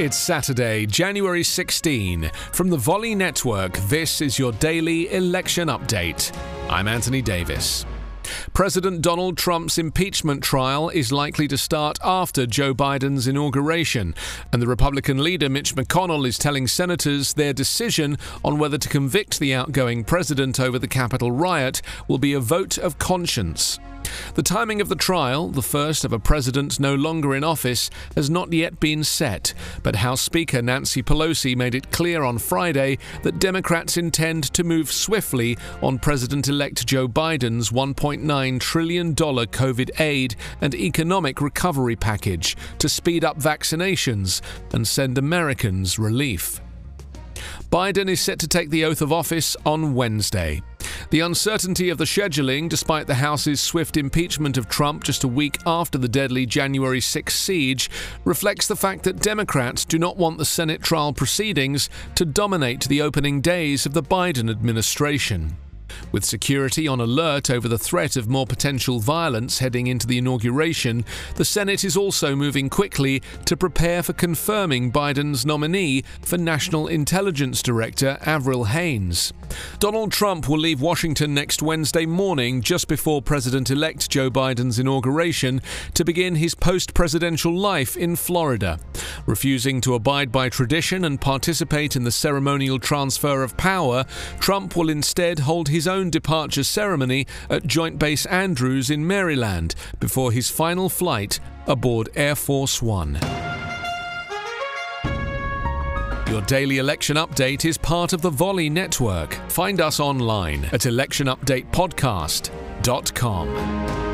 It's Saturday, January 16. From the Volley Network, this is your daily election update. I'm Anthony Davis. President Donald Trump's impeachment trial is likely to start after Joe Biden's inauguration, and the Republican leader Mitch McConnell is telling senators their decision on whether to convict the outgoing president over the Capitol riot will be a vote of conscience. The timing of the trial, the first of a president no longer in office, has not yet been set, but House Speaker Nancy Pelosi made it clear on Friday that Democrats intend to move swiftly on President elect Joe Biden's $1.9 trillion COVID aid and economic recovery package to speed up vaccinations and send Americans relief. Biden is set to take the oath of office on Wednesday. The uncertainty of the scheduling, despite the House's swift impeachment of Trump just a week after the deadly January 6 siege, reflects the fact that Democrats do not want the Senate trial proceedings to dominate the opening days of the Biden administration. With security on alert over the threat of more potential violence heading into the inauguration, the Senate is also moving quickly to prepare for confirming Biden's nominee for National Intelligence Director Avril Haines. Donald Trump will leave Washington next Wednesday morning, just before President elect Joe Biden's inauguration, to begin his post presidential life in Florida. Refusing to abide by tradition and participate in the ceremonial transfer of power, Trump will instead hold his own departure ceremony at Joint Base Andrews in Maryland before his final flight aboard Air Force One. Your daily election update is part of the Volley Network. Find us online at electionupdatepodcast.com.